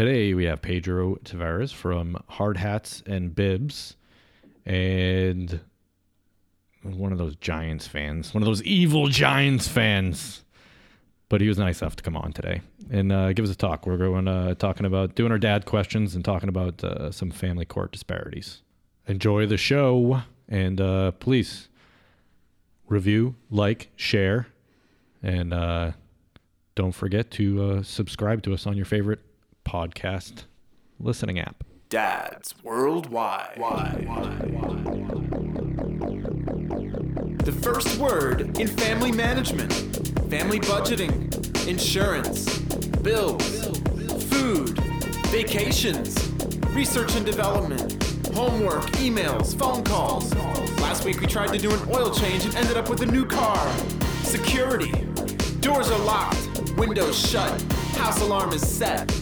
today we have Pedro Tavares from Hard Hats and Bibs, and one of those Giants fans, one of those evil Giants fans. But he was nice enough to come on today and uh, give us a talk. We're going uh, talking about doing our dad questions and talking about uh, some family court disparities. Enjoy the show, and uh, please review, like, share, and uh, don't forget to uh, subscribe to us on your favorite podcast listening app. Dads Worldwide. The first word in family management, family budgeting, insurance, bills, food, vacations, research and development, homework, emails, phone calls. Last week we tried to do an oil change and ended up with a new car. Security. Doors are locked, windows shut, house alarm is set.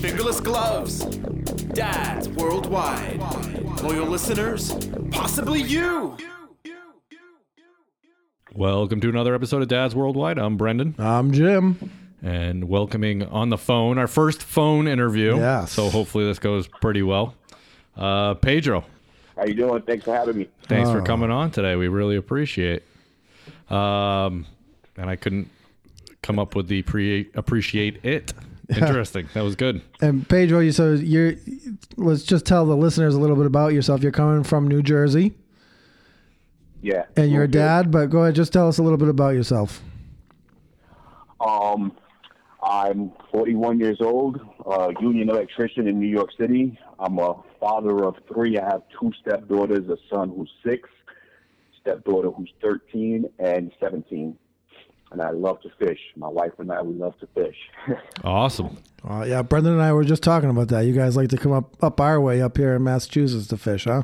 Fingerless gloves. Dads worldwide. Loyal listeners, possibly you. Welcome to another episode of Dads Worldwide. I'm Brendan, I'm Jim. and welcoming on the phone our first phone interview. Yes. So hopefully this goes pretty well. Uh, Pedro, How you doing? Thanks for having me. thanks for Oh. coming on today. We really appreciate. Um, and I couldn't come up with the pre appreciate it. Interesting. that was good. And Pedro, you so you're let's just tell the listeners a little bit about yourself. You're coming from New Jersey Yeah. and you're a Okay. dad, but go ahead, just tell us a little bit about yourself. Um, I'm 41 years old, uh, union electrician in New York City. I'm a father of three. I have two stepdaughters, a son who's six, stepdaughter who's 13 and 17. And I love to fish. My wife and I, we love to fish. Awesome. Uh, yeah, Brendan and I were just talking about that. You guys like to come up up our way up here in Massachusetts to fish, huh?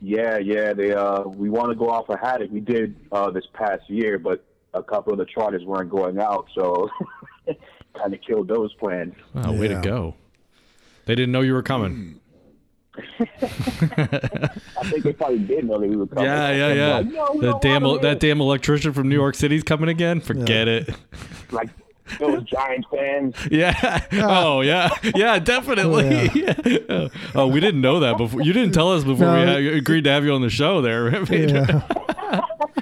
yeah, yeah. They uh, we want to go off a haddock. We did uh, this past year, but a couple of the charters weren't going out, so kind of killed those plans. Wow, way to go. They didn't know you were coming. I think they probably did know that we were coming. Yeah, yeah, yeah. Like, no, we that damn want 'em that damn electrician from New York City's coming again. Forget it. like those Giant fans. Yeah. Oh, yeah. Yeah, definitely. Oh, yeah. Oh, we didn't know that before. You didn't tell us before No. we had, agreed to have you on the show there. Pedro.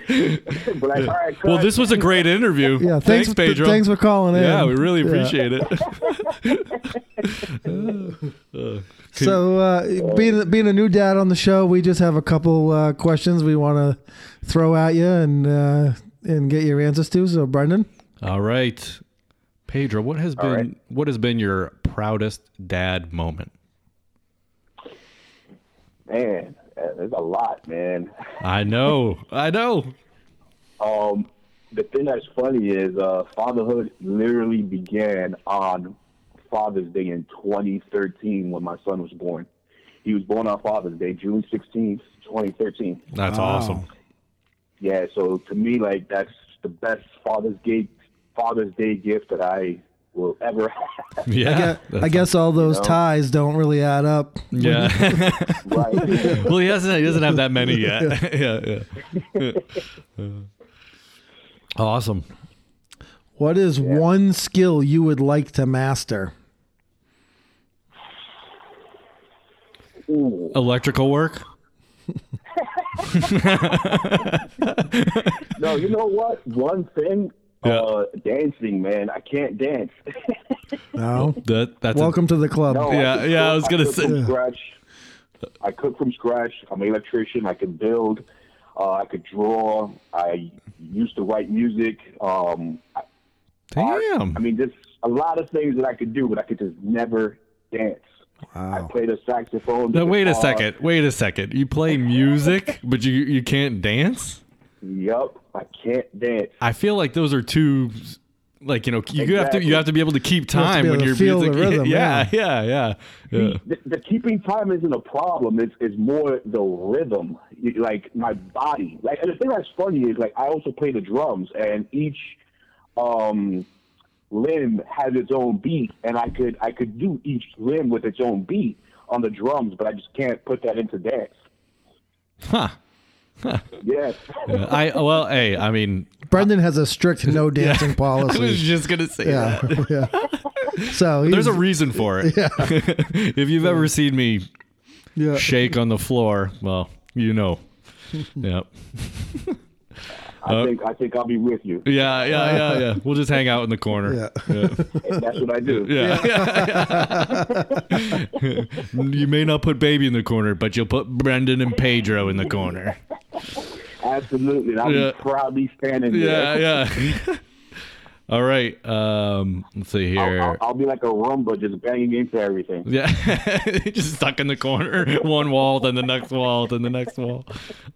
Yeah, like, all right, Well, this was a great interview. yeah. thanks, Thanks, Pedro. Thanks for calling in. yeah, we really Yeah. appreciate it. Uh, uh. So, uh, being being a new dad on the show, we just have a couple uh, questions we want to throw at you and uh, and get your answers to. So, Brendan, All right. Pedro, what has been right. what has been your proudest dad moment? man, uh, there's a lot, man. I know. I know. Um, the thing that's funny is uh, fatherhood literally began on Father's Day in 2013 when my son was born. He was born on Father's Day, June 16th, 2013. That's Wow. awesome. Yeah, so to me, like that's the best Father's Day Father's Day gift that I will ever have. Yeah. I guess, I guess all those know? ties don't really add up. Yeah. right? well, he hasn't. He doesn't have that many yet. yeah, yeah. awesome. What is one skill you would like to master? Ooh. Electrical work. No, you know what? One thing, Yeah. uh, dancing, man. I can't dance. No. That that's a- Welcome to the club. No, Yeah, cook- yeah, I was gonna cook say- From scratch. I cook from scratch. I'm an electrician. I can build. Uh, I could draw. I used to write music. Um, I- art. damn. I mean, there's a lot of things that I could do, but I could just never dance. I played a saxophone. Now, wait a second. Wait a second. You play music, but you you can't dance. Yup, I can't dance. I feel like those are two. Like you know, you have to you have to be able to keep You to time be when you're feel the music. rhythm, yeah, yeah, yeah, yeah. The, the keeping time isn't a problem. It's, it's more the rhythm, like my body. Like and the thing that's funny is like I also play the drums, and each um, limb has its own beat, and I could I could do each limb with its own beat on the drums, but I just can't put that into dance. Huh. Yes. I well, hey, I mean, Brendan has a strict no dancing policy. I was just gonna say Yeah, that. yeah. So There's a reason for it. Yeah. if you've ever seen me yeah. shake on the floor, well, you know. Yep. I Uh, think I think I'll be with you. Yeah, yeah, yeah, yeah. We'll just hang out in the corner. Yeah. And that's what I do. Yeah. you may not put baby in the corner, but you'll put Brendan and Pedro in the corner. Absolutely. And I'll Yeah. be proudly standing Yeah, there. yeah. All right. Um, let's see I'll, here. I'll, I'll be like a Roomba just banging into everything. Yeah, just stuck in the corner, one wall, then the next wall, then the next wall.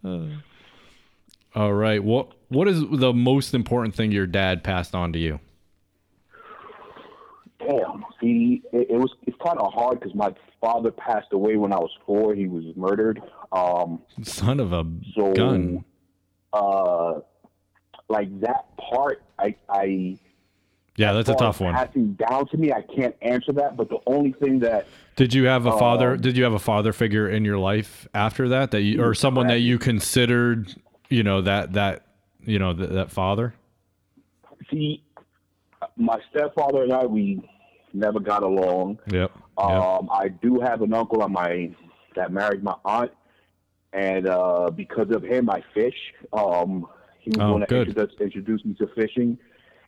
Uh, all right. What What is the most important thing your dad passed on to you? Damn. See, it, it was it's kind of hard because my father passed away when I was four. He was murdered. Um, Son of a so gun. uh, like that part, I I Yeah, that's a tough one. Passing down to me, I can't answer that. But the only thing that Did you have a father? Um, Did you have a father figure in your life after that? That you or someone that you considered, you know, that that you know that, that father? see, my stepfather and I, we never got along. Yep. yep. Um, I do have an uncle on my that married my aunt, and uh, because of him, I fish. Um, he was Oh, going to good. introduce, introduce me to fishing,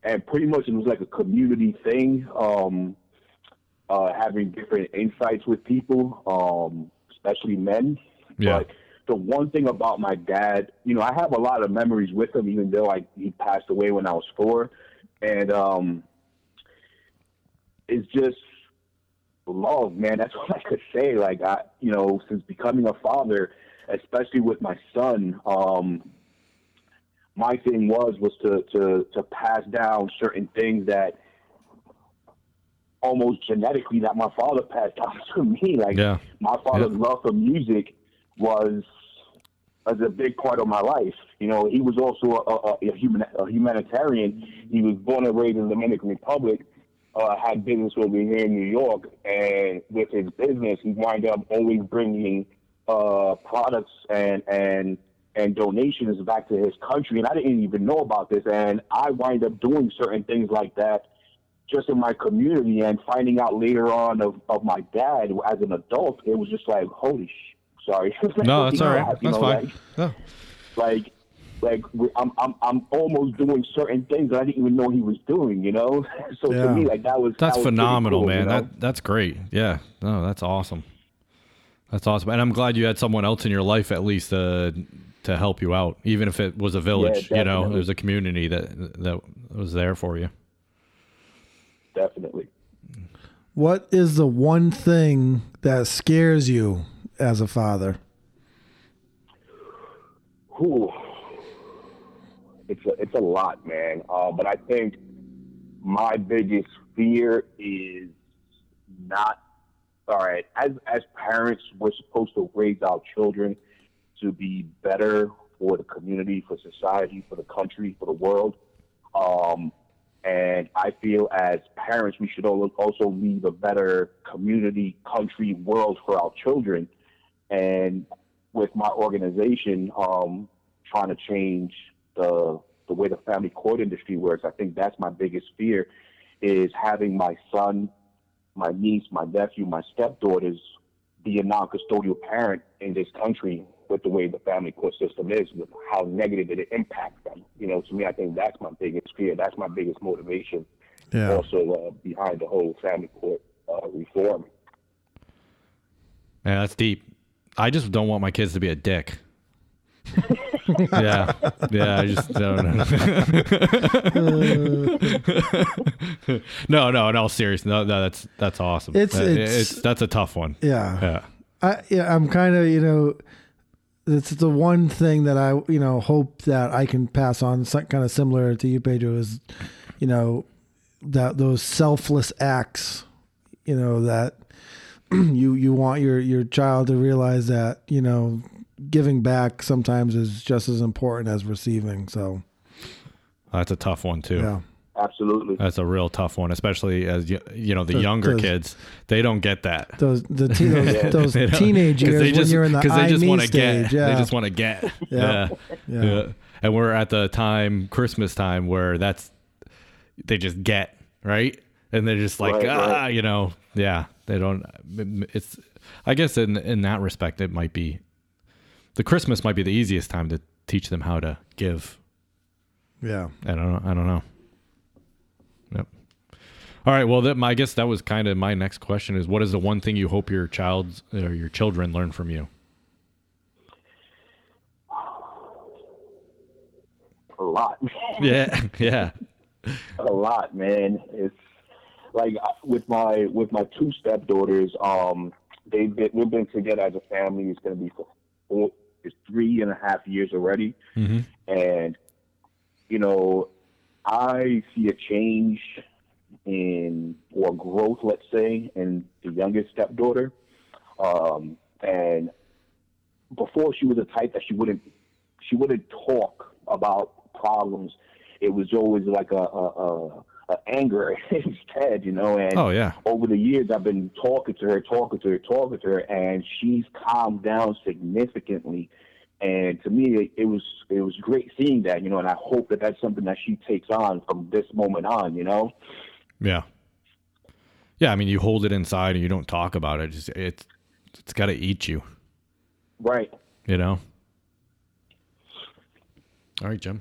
and pretty much it was like a community thing. Um, uh, having different insights with people, um, especially men. Yeah. But the one thing about my dad, you know, I have a lot of memories with him, even though I, he passed away when I was four, and um, it's just love, man. That's all I could say. Like I, you know, since becoming a father, especially with my son, um, my thing was was to to to pass down certain things that almost genetically that my father passed down to me. Like Yeah. my father's Yeah. love for music was was a big part of my life. You know, he was also a, a, a, human, a humanitarian. He was born and raised in the Dominican Republic. Uh, had business over here in New York, and with his business, he wound up always bringing uh, products and and and donations back to his country. And I didn't even know about this, and I wind up doing certain things like that just in my community. And finding out later on of, of my dad as an adult, it was just like, holy! Sorry. No, that's You all know, right. you That's know, fine. like- No. like like I'm I'm I'm almost doing certain things that I didn't even know he was doing, you know. So Yeah. to me, like that was That's that was phenomenal, cool, man. you know? That that's great. Yeah. No, that's awesome. That's awesome. And I'm glad you had someone else in your life at least uh, to help you out, even if it was a village. you know, definitely. it was a community that that was there for you. definitely. What is the one thing that scares you as a father? It's a, it's a lot, man. Uh, but I think my biggest fear is not all right. As as parents, we're supposed to raise our children to be better for the community, for society, for the country, for the world. Um, and I feel as parents, we should al- also leave a better community, country, world for our children. And with my organization, um, trying to change the the way the family court industry works, I think that's my biggest fear is having my son, my niece, my nephew, my stepdaughters be a non-custodial parent in this country with the way the family court system is, with how negative it impacts them. You know, to me, I think that's my biggest fear. That's my biggest motivation. Yeah. Also, uh, behind the whole family court uh, reform. Yeah, that's deep. I just don't want my kids to be a dick. yeah, yeah. I just don't know. no, no. In all seriousness, no, no. That's that's awesome. It's- Uh, it's- that's a tough one. Yeah. Yeah. I yeah, I'm kind of you know, it's the one thing that I you know hope that I can pass on, kind of similar to you, Pedro, is you know that those selfless acts, you know that you you want your your child to realize that you know giving back sometimes is just as important as receiving. So That's a tough one too. yeah, Absolutely. That's a real tough one, especially as you, you know the Does- younger does- kids. They don't get that. those the te- those, those They don't- teenage 'cause years they when you're in the 'cause I they just wanna stage. get. Yeah, They just want to get. Yeah. Yeah. Yeah. yeah. And we're at the time, Christmas time, where that's they just get right. and they're just like Right, ah, right. you know, yeah, they don't. It's I guess in in that respect, it might be the Christmas might be the easiest time to teach them how to give. Yeah. I don't know. I don't know. Yep. All right. Well, that my, I guess that was kind of my next question is what is the one thing you hope your child or your children learn from you? A lot. Yeah. Yeah. a lot, man. It's like with my with my two stepdaughters. Um, they've been we've been together as a family. It's going to be for four, it's three and a half years already, hmm and you know, I see a change in or growth, let's say, in the youngest stepdaughter. Um, and before she was a type that she wouldn't she wouldn't talk about problems. It was always like a, a, a Uh, anger instead, you know. And Oh yeah. over the years, I've been talking to her, talking to her, talking to her, and she's calmed down significantly. And to me, it, it was it was great seeing that, you know. And I hope that that's something that she takes on from this moment on, you know. Yeah. Yeah. I mean, you hold it inside and you don't talk about it. Just it's it's got to eat you. Right. You know. All right, Jim.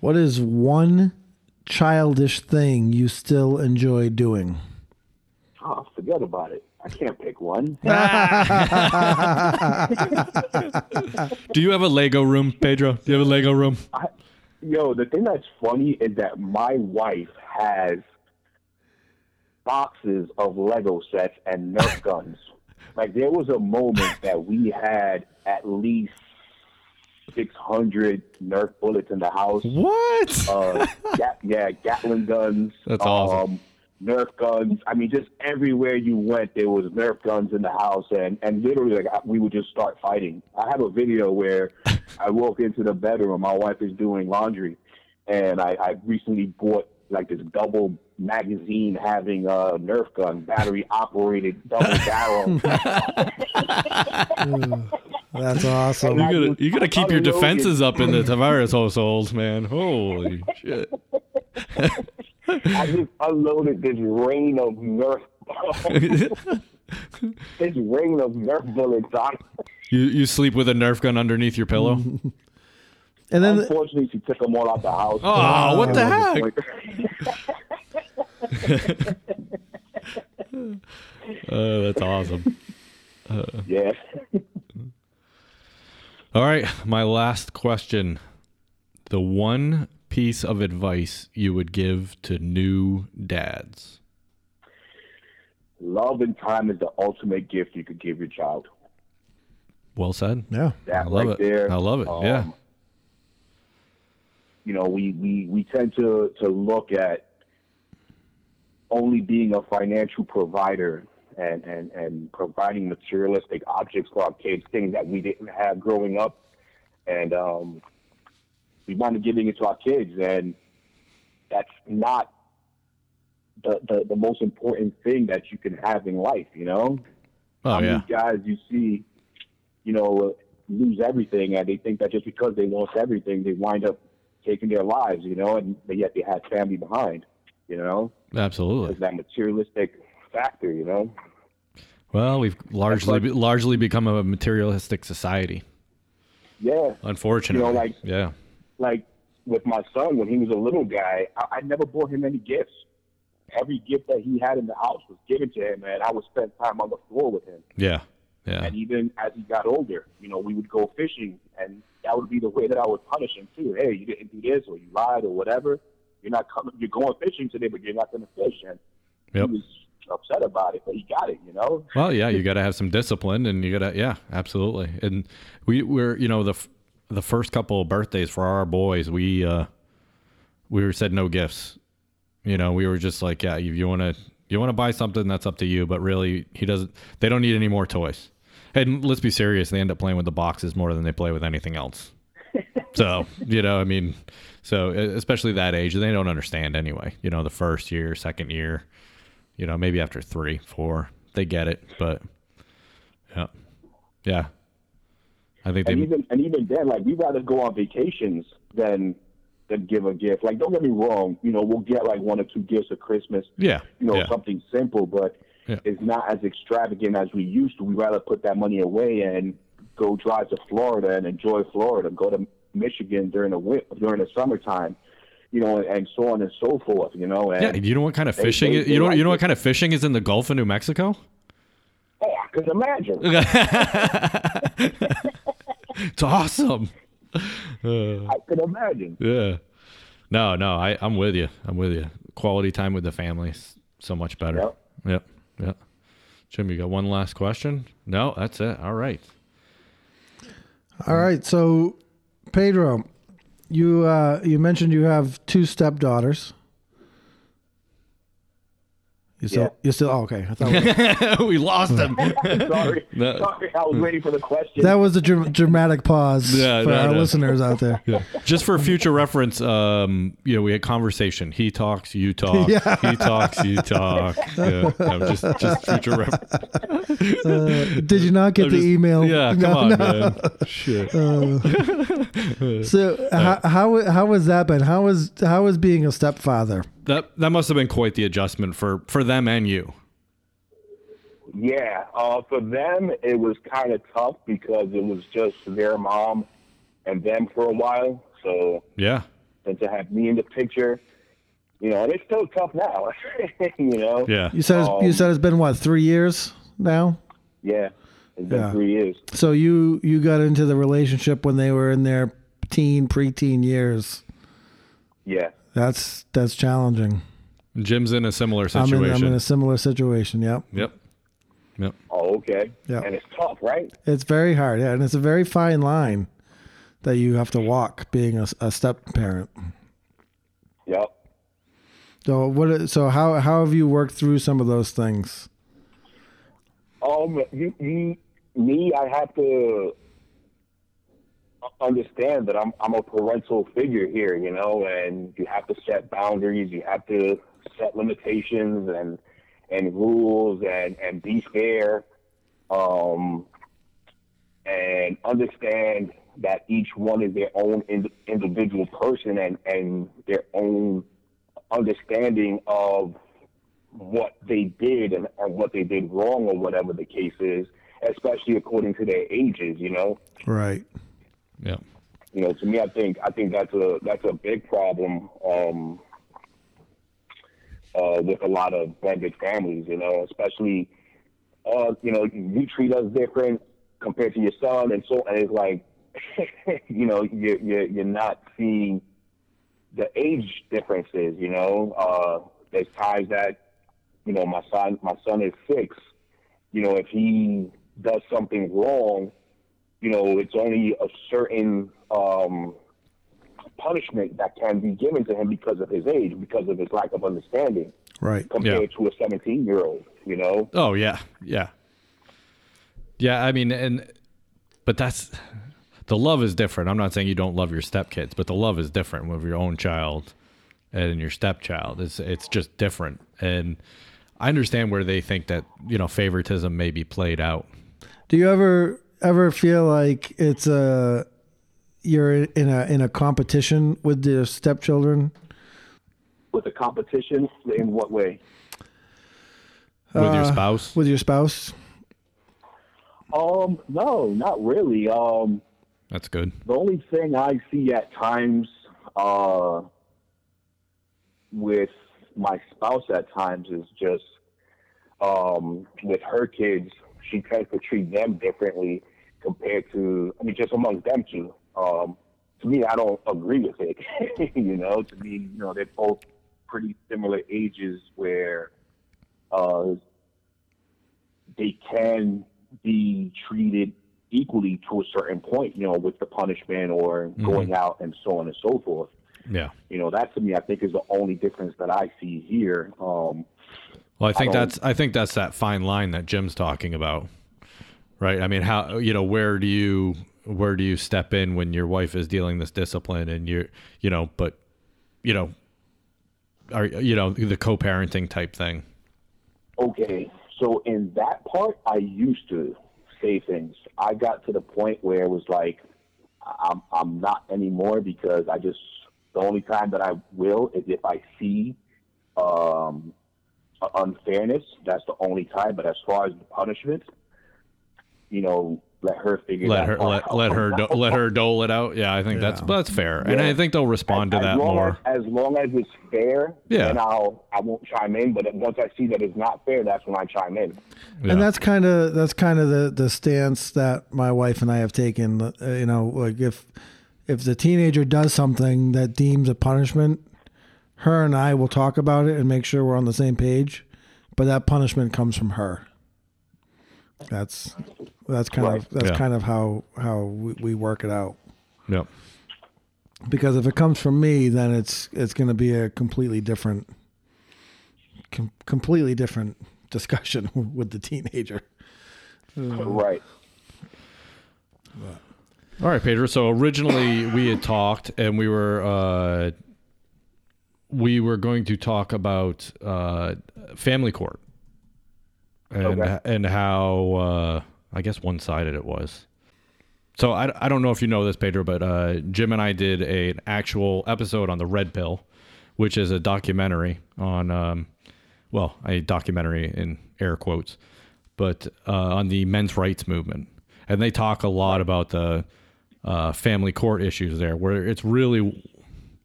What is one childish thing you still enjoy doing? Oh, forget about it. I can't pick one. Do you have a Lego room, Pedro? Do you have a Lego room? I, yo, the thing that's funny is that my wife has boxes of Lego sets and Nerf guns. Like there was a moment that we had at least six hundred Nerf bullets in the house. What? Uh, Gat, yeah, Gatling guns. That's awesome. Um, Nerf guns. I mean, just everywhere you went, there was Nerf guns in the house, and and literally, like we would just start fighting. I have a video where I walk into the bedroom, my wife is doing laundry, and I, I recently bought like this double magazine having a Nerf gun, battery operated, double barrel. That's awesome. You gotta, you gotta keep your defenses up in the Tavares household, man. Holy shit. I just unloaded this rain of Nerf. this rain of Nerf bullets on. You you sleep with a Nerf gun underneath your pillow? And then Unfortunately, she took them all out the house. Oh, what the heck? Uh, that's awesome. yeah. All right, my last question. The one piece of advice you would give to new dads. Love and time is the ultimate gift you could give your child. Well said. yeah, That I love right it. there. I love it. um, yeah. You know, we, we, we tend to, to look at only being a financial provider and, and, and providing materialistic objects for our kids, things that we didn't have growing up. And um, we want to giving it to our kids, and that's not the, the, the most important thing that you can have in life, you know? Oh yeah. guys you see, you know, lose everything, and they think that just because they lost everything, they wind up taking their lives, you know, and but yet they had family behind, you know, Absolutely. that materialistic factor, you know. Well, we've largely like- largely become a materialistic society. Yeah, Unfortunately. like- yeah. like with my son when he was a little guy, I, I never bought him any gifts. Every gift that he had in the house was given to him, and I would spend time on the floor with him. Yeah. Yeah. And even as he got older, you know, we would go fishing, and that would be the way that I would punish him too. Hey, you didn't do this, or you lied, or whatever. You're not coming. You're going fishing today, but you're not going to fish. And Yep. he was upset about it, but he got it. You know. Well, yeah, you got to have some discipline, and you got to, yeah, absolutely. And we we're, you know, the the first couple of birthdays for our boys, we uh, we were said no gifts. You know, we were just like, yeah, if you want to you want to buy something, that's up to you. But really, he doesn't. They don't need any more toys. And let's be serious, they end up playing with the boxes more than they play with anything else. so you know, I mean, so especially that age, they don't understand anyway. You know, the first year, second year, you know, maybe after three, four, they get it. But yeah, yeah, I think And they. even and even then, like we'd rather go on vacations than them give a gift. Like, don't get me wrong, you know, we'll get like one or two gifts at Christmas, Yeah. you know, yeah. something simple, but Yeah. it's not as extravagant as we used to. We rather put that money away and go drive to Florida and enjoy Florida, go to Michigan during the during the summertime, you know, and so on and so forth. You know, and Yeah, you know what kind of fishing? they- they you know like you know what kind of fishing is in the Gulf of New Mexico? oh, I could imagine. It's awesome. Uh, I could imagine. yeah. No, no, I I'm with you. I'm with you. Quality time with the family is so much better. Yep. Yep. Yep. Jim, you got one last question? No, that's it. All right. All right, so Pedro, you uh, you mentioned you have two stepdaughters. You still, Yeah. you still, oh, okay. I thought we lost him. sorry, No. sorry, I was waiting for the question. that was a dr- dramatic pause Yeah, for no, our no. listeners out there. Yeah. Just for future reference, um, you know, we had conversation. He talks, you talk. Yeah. He talks, you talk. Yeah. No, just, just future reference. Uh, did you not get I'm the just- email? Yeah, come No, on, no. man. Shit. So how how how has that been? How was how was being a stepfather? That that must have been quite the adjustment for for them and you. Yeah, uh, for them it was kind of tough because it was just their mom and them for a while. So Yeah. and to have me in the picture, you know, and it's still tough now. you know. Yeah. You said it's, you Um, said it's been what three years now. Yeah. It's been Yeah. three years. So you you got into the relationship when they were in their teen preteen years. Yeah. That's that's challenging. Jim's in a similar I'm situation. in I'm in a similar situation. Yep, Yep. Yep. Oh, okay. Yeah. And it's tough, right? it's very hard. Yeah, and it's a very fine line that you have to walk being a, a step parent. Yep. So what? So how how have you worked through some of those things? Um, you, you, me, I have to understand that I'm I'm a parental figure here, you know, and you have to set boundaries, you have to set limitations and and rules and and be fair, um, and understand that each one is their own ind- individual person and and their own understanding of what they did and, and what they did wrong or whatever the case is, especially according to their ages, you know. Right. Yep. You know, to me I think I think that's a that's a big problem um uh with a lot of blended families, you know, especially uh, you know, you treat us different compared to your son and so and it's like you know, you you're you're not seeing the age differences, you know. Uh there's times that you know, my son, my son is six. You know, if he does something wrong, you know, it's only a certain um, punishment that can be given to him because of his age, because of his lack of understanding, Right. compared to a 17 year old. You know, Oh yeah, yeah, yeah. I mean, and but that's the love is different. I'm not saying you don't love your stepkids, but the love is different with your own child and your stepchild. It's it's just different, and I understand where they think that you know favoritism may be played out. Do you ever ever feel like it's a you're in a in a competition with your stepchildren? with a competition, in what way? With your Uh, spouse, With your spouse? Um, no, not really. Um, that's good. the only thing I see at times uh, with my spouse at times is just um, with her kids, she tends to treat them differently compared to, I mean, just among them two. Um, to me, I don't agree with it. you know, to me, you know, they're both pretty similar ages where uh, they can be treated equally to a certain point, you know, with the punishment or going out and so on and so forth. Yeah. You know, that to me, I think is the only difference that I see here. Um, Well, I think don't- that's I think that's that fine line that Jim's talking about, right? I mean, how you know where do you where do you step in when your wife is dealing this discipline and you're you know, but you know, are you know the co-parenting type thing? okay, so in that part, I used to say things. I got to the point where it was like, I'm I'm not anymore because I just The only time that I will is if I see um, unfairness. That's the only time. But as far as the punishment, you know, let her figure let that her let, out. let her do, let her dole it out. Yeah, I think that's Yeah. that's fair, and I think they'll respond to that long more. As, as long as it's fair, Yeah. then I'll I won't chime in. But once I see that it's not fair, that's when I chime in. Yeah. And that's kind of that's kind of the the stance that my wife and I have taken. Uh, you know, like if if the teenager does something that deems a punishment, her and I will talk about it and make sure we're on the same page. But that punishment comes from her. That's that's kind Right. of that's Yeah. kind of how how we, we work it out. Yep. Because if it comes from me, then it's it's going to be a completely different, com- completely different discussion with the teenager. Right. All right, Pedro. So originally we had talked, and we were uh, we were going to talk about uh, family court and Okay. and how uh, I guess one sided it was. So I, I don't know if you know this, Pedro, but uh, Jim and I did a, an actual episode on the Red Pill, which is a documentary on um, well, a documentary in air quotes, but uh, on the men's rights movement, and they talk a lot about the uh, family court issues there, where it's really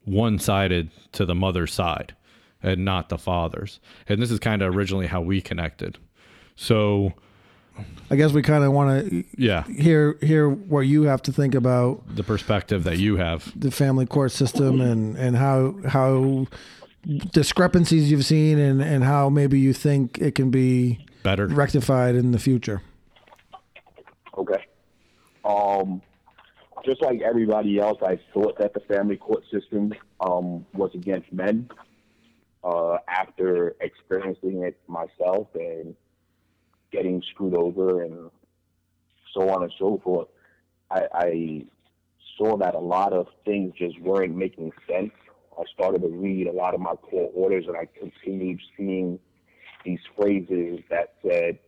one-sided to the mother's side and not the father's, and this is kind of originally how we connected. So I guess we kind of want to yeah, hear hear what you have to think about the perspective that you have. the family court system and and how how discrepancies you've seen and and how maybe you think it can be Better. rectified in the future. Okay. Um, just like everybody else, I thought that the family court system um, was against men. Uh, after experiencing it myself and getting screwed over and so on and so forth, I, I saw that a lot of things just weren't making sense. I started to read a lot of my court orders, and I continued seeing these phrases that said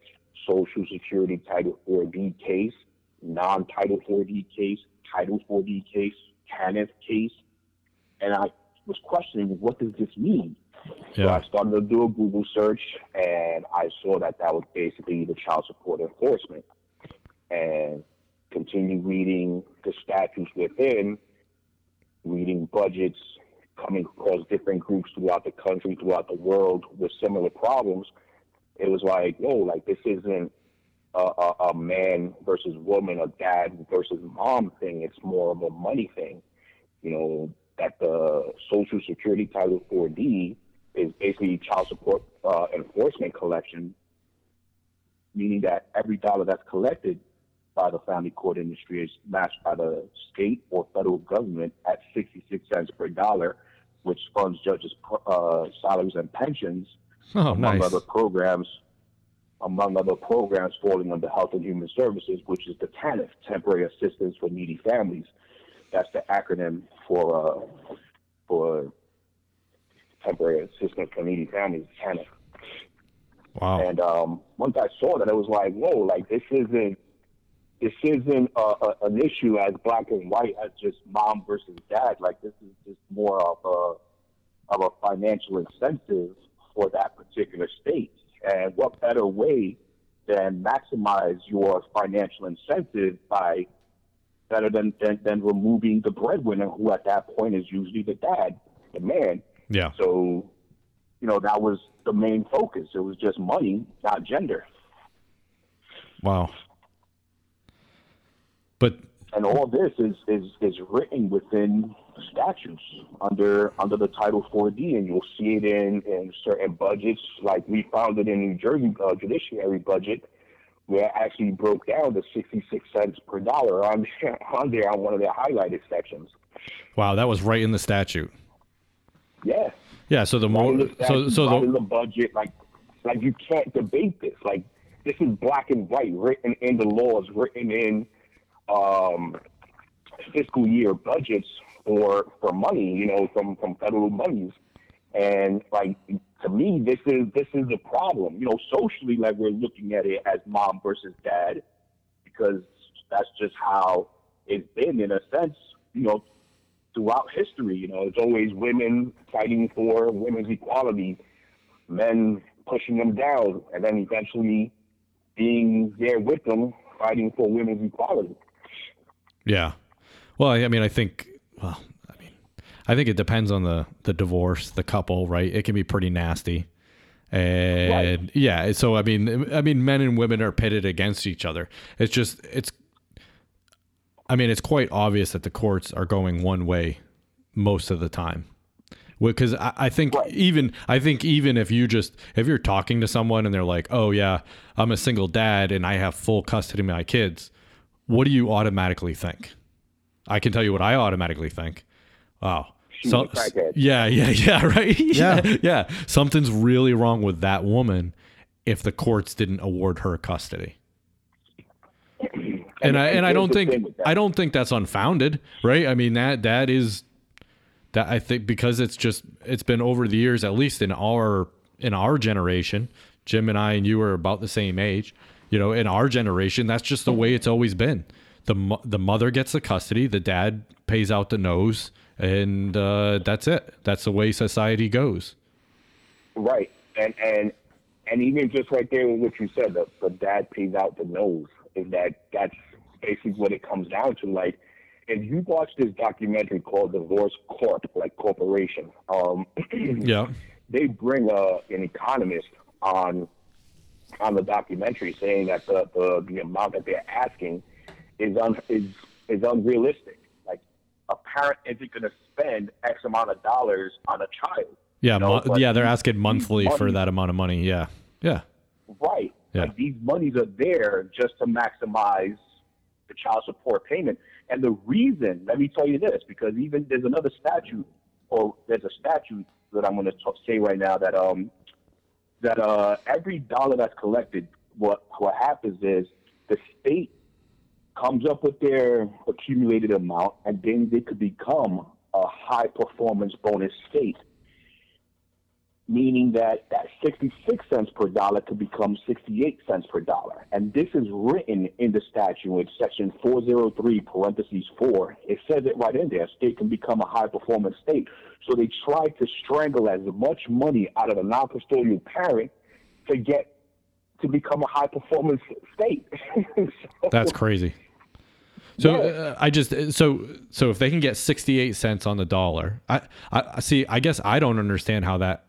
Social Security Title 4D case, non Title 4D case, Title 4D case, TANF case. And I was questioning, what does this mean? So I started to do a Google search and I saw that that was basically the child support enforcement. And continued reading the statutes within, reading budgets, coming across different groups throughout the country, throughout the world with similar problems. It was like, whoa, like this isn't a, a, a man versus woman, a dad versus mom thing. It's more of a money thing. You know, that the Social Security Title 4D is basically child support uh, enforcement collection, meaning that every dollar that's collected by the family court industry is matched by the state or federal government at 66 cents per dollar, which funds judges' uh, salaries and pensions, Oh, among nice. other programs, among other programs falling under Health and Human Services, which is the TANF, Temporary Assistance for Needy Families. That's the acronym for uh, for Temporary Assistance for Needy Families, TANF. Wow. And um, once I saw that, I was like, "Whoa! Like this isn't this isn't uh, a, an issue as black and white as just mom versus dad. Like this is just more of a of a financial incentive for that particular state. And what better way than maximize your financial incentive by better than, than than removing the breadwinner, who at that point is usually the dad, the man. Yeah. So, you know, that was the main focus. It was just money, not gender. Wow. But And all this is, is, is written within statutes under under the Title 4D, and you'll see it in, in certain budgets. Like we found it in New Jersey uh, judiciary budget, where it actually broke down to 66 cents per dollar on, on there on one of their highlighted sections. wow, that was right in the statute. Yeah. Yeah. So the more the so so right the the budget, like like you can't debate this. Like this is black and white, written in the laws, written in um, fiscal year budgets for for money, you know, from from federal monies. And like to me, this is this is the problem. You know, socially, like we're looking at it as mom versus dad, because that's just how it's been in a sense. You know, throughout history. You know, it's always women fighting for women's equality, men pushing them down, and then eventually being there with them, fighting for women's equality. Yeah. Well, I mean, I think. Well, I mean, I think it depends on the the divorce, the couple, right? It can be pretty nasty, and yeah. So I mean, I mean, men and women are pitted against each other. It's just it's. I mean, it's quite obvious that the courts are going one way most of the time. Because I, I think Right. even I think even if you just if you're talking to someone and they're like, oh yeah, I'm a single dad and I have full custody of my kids, what do you automatically think? I can tell you what I automatically think. Wow. She's a yeah, yeah, yeah, right. yeah, Yeah. yeah. Something's really wrong with that woman if the courts didn't award her custody. And, I and I don't think thing with that. I don't think that's unfounded, right? I mean that that is that I think because it's just it's been over the years, at least in our in our generation, Jim and I and you are about the same age. You know, in our generation, that's just the way it's always been. the The mother gets the custody, the dad pays out the nose, and uh, that's it. That's the way society goes. Right, and and and even just right there with what you said, the, the dad pays out the nose. Is that that's basically what it comes down to? Like, if you watch this documentary called Divorce Corp, like corporation, um, Yeah. they bring uh, an economist on on the documentary saying that the, the, the amount that they're asking is un, is is unrealistic. Like a parent isn't going to spend X amount of dollars on a child. Yeah, you know, mo- yeah, they're asking monthly for that amount of money. Yeah. Yeah. Right. Yeah. Like these monies are there just to maximize the child support payment. And the reason, let me tell you this, because even there's another statute, or there's a statute that I'm going to say right now that um that uh every dollar that's collected, what what happens is the state comes up with their accumulated amount, and then they could become a high performance bonus state meaning that that 66 cents per dollar could become 68 cents per dollar. And this is written in the statute in section 403 parentheses 4. It says it right in there. A state can become a high performance state. So they try to strangle as much money out of the non-custodial parent to get to become a high performance state. So- That's crazy. So Yeah. uh, I just so so if they can get 68 cents on the dollar, I I see I guess I don't understand how that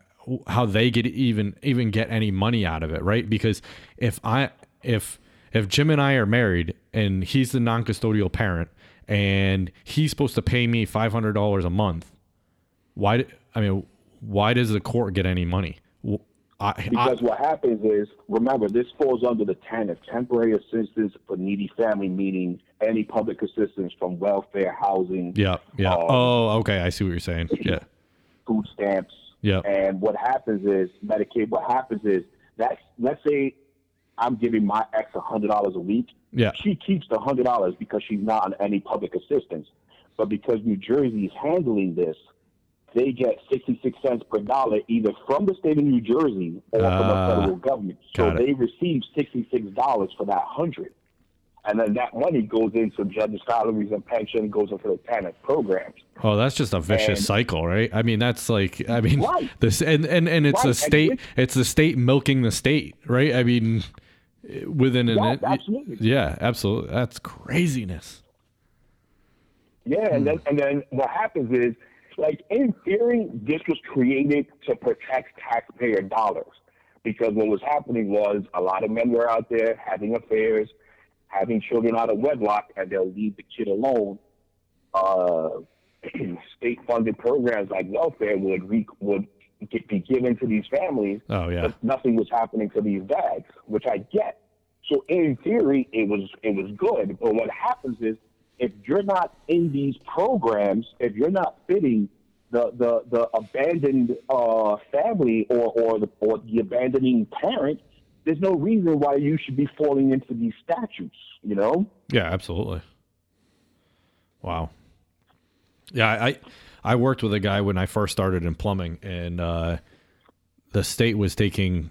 how they get even even get any money out of it, right? Because if I if if Jim and I are married and he's the non-custodial parent and he's supposed to pay me $500 a month, why I mean why does the court get any money? I, I, Because what happens is, remember, this falls under the TANF, temporary assistance for needy family, meaning any public assistance from welfare, housing, yeah, yeah. um, oh, okay, I see what you're saying. Yeah. food stamps. Yeah. And what happens is Medicaid. What happens is that let's say I'm giving my ex a hundred dollars a week. Yeah. She keeps the hundred dollars because she's not on any public assistance. But because New Jersey is handling this, they get sixty six cents per dollar either from the state of New Jersey or from the Ah, federal government. So it. they receive sixty six dollars for that hundred. And then that money goes into judges' salaries and pension, goes into the TANF programs. Oh, that's just a vicious And- cycle, right? I mean, that's like, I mean, Right. this and and and it's Right, the state, this- it's the state milking the state, right? I mean, within an Yes, absolutely. yeah, absolutely, that's craziness. Yeah, and then and then what happens is, like in theory, this was created to protect taxpayer dollars because what was happening was a lot of men were out there having affairs, having children out of wedlock, and they'll leave the kid alone. Uh, state-funded programs like welfare would re- would get, be given to these families, Oh yeah, but nothing was happening to these dads, which I get. So in theory, it was it was good. But what happens is, if you're not in these programs, if you're not fitting the the, the abandoned uh, family or or the or the abandoning parent, there's no reason why you should be falling into these statutes. You know? yeah, absolutely. Wow. Yeah, I I- worked with a guy when I first started in plumbing, and uh, the state was taking,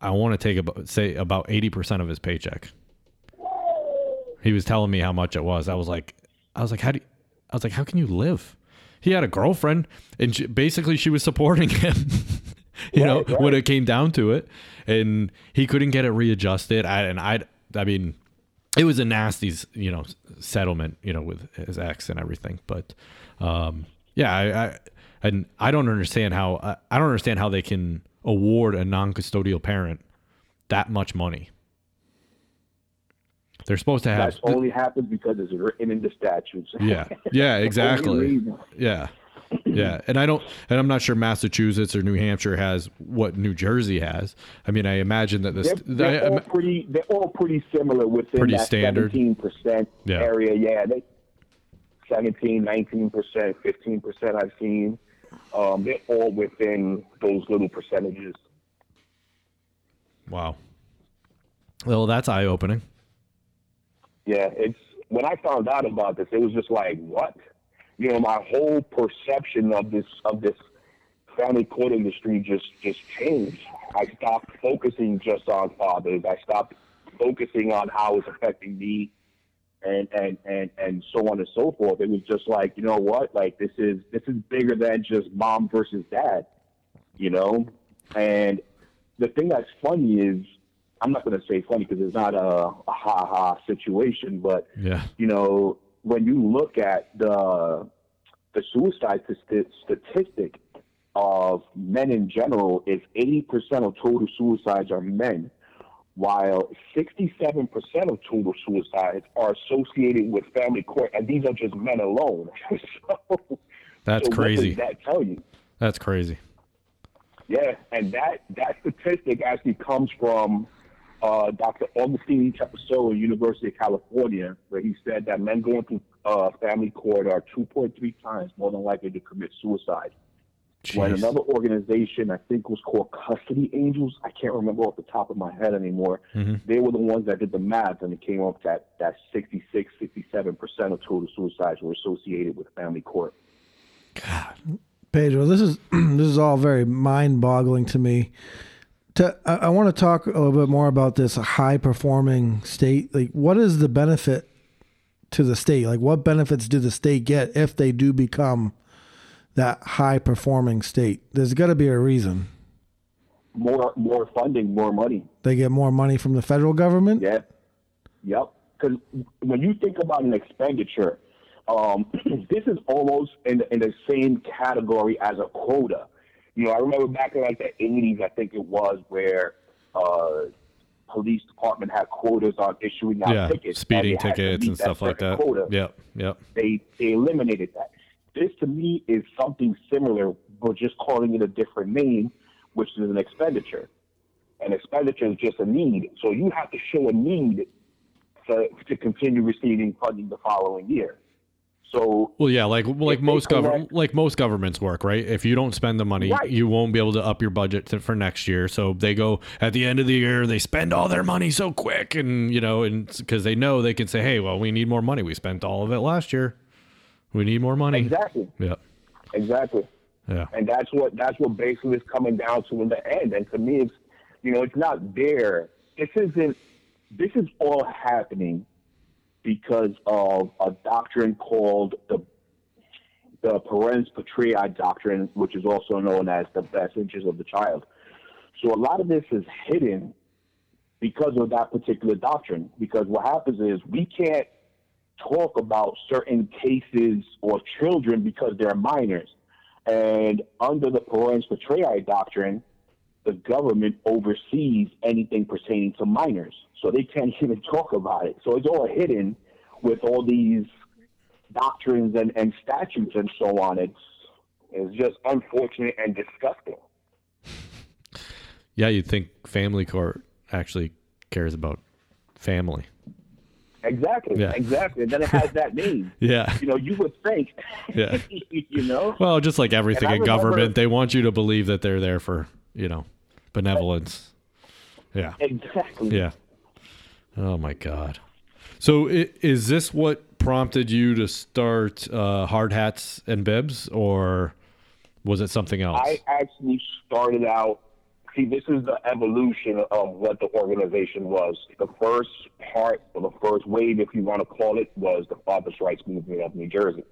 I want to take about say about eighty percent of his paycheck. He was telling me how much it was. I was like, I was like, how do you, I was like, how can you live? He had a girlfriend, and she, basically she was supporting him. you know, Right, right. when it came down to it, and he couldn't get it readjusted. I, and I, I mean, it was a nasty, you know, settlement, you know, with his ex and everything. But, um, yeah, I, I and I don't understand how I, I don't understand how they can award a non-custodial parent that much money. They're supposed to have That's only happens because it's written in the statutes. yeah, yeah, exactly. Yeah, yeah, and I don't, and I'm not sure Massachusetts or New Hampshire has what New Jersey has. I mean, I imagine that this. They're, they're I- all pretty. They're all pretty similar within Pretty that standard. seventeen percent Yeah. area. Yeah, they 17, 19 percent, fifteen percent. I've seen. Um, they're all within those little percentages. wow. Well, that's eye opening. Yeah, it's when I found out about this, it was just like, what? You know, my whole perception of this of this family court industry just just changed. I stopped focusing just on fathers. I stopped focusing on how it's affecting me and and and and so on and so forth. It was just like, you know what? Like this is this is bigger than just mom versus dad, you know? And the thing that's funny is I'm not going to say funny because it's not a, a ha ha situation, but Yeah, you know, when you look at the the suicide st- statistic of men in general, is 80% of total suicides are men, while 67% of total suicides are associated with family court, and these are just men alone. so, that's so crazy. What does that tell you? That's crazy. Yeah, and that that statistic actually comes from uh, Dr. Augustine Kposowa, University of California, where he said that men going through uh, family court are 2.3 times more than likely to commit suicide. When another organization, I think was called Custody Angels, I can't remember off the top of my head anymore, Mhm. they were the ones that did the math, and it came up that that 66, 67% of total suicides were associated with family court. God, Pedro, this is this is all very mind-boggling to me. To, I, I want to talk a little bit more about this high-performing state. Like, what is the benefit to the state? Like, what benefits do the state get if they do become that high-performing state? There's got to be a reason. More more funding, more money. They get more money from the federal government. Yeah. Yep. Because when you think about an expenditure, um, this is almost in in the same category as a quota. You know, I remember back in like the '80s, I think it was where uh, police department had quotas on issuing out Yeah, tickets, speeding to tickets and stuff like that. Quota. Yep, yep. They they eliminated that. This to me is something similar, but just calling it a different name, which is an expenditure. An expenditure is just a need. So you have to show a need to, to continue receiving funding the following year. So Well, yeah, like like most government like most governments work, right? If you don't spend the money, Right. you won't be able to up your budget to, for next year. So they go at the end of the year, they spend all their money so quick, and you know, and because they know they can say, "Hey, well, we need more money. We spent all of it last year. We need more money." exactly, Yeah, exactly. yeah, and that's what that's what basically is coming down to in the end. And to me, it's you know, it's not there. This isn't. This is all happening because of a doctrine called the the parens patriae doctrine, which is also known as the best interest of the child. So a lot of this is hidden because of that particular doctrine. Because what happens is we can't talk about certain cases or children because they're minors. And under the parens patriae doctrine, the government oversees anything pertaining to minors. So they can't even talk about it. So it's all hidden with all these doctrines and, and statutes and so on. It's it's just unfortunate and disgusting. yeah. You'd think family court actually cares about family. Exactly. Yeah. Exactly. And then it has that name. Yeah. You know, you would think. Yeah. you know? Well, just like everything in remember- government, they want you to believe that they're there for you know benevolence. Yeah. Exactly. Yeah. Oh my God. So i- is this what prompted you to start uh, hard hats and bibs, or was it something else? I actually started out. See, this is the evolution of what the organization was. The first part, or the first wave, if you want to call it, was the Father's Rights Movement of New Jersey.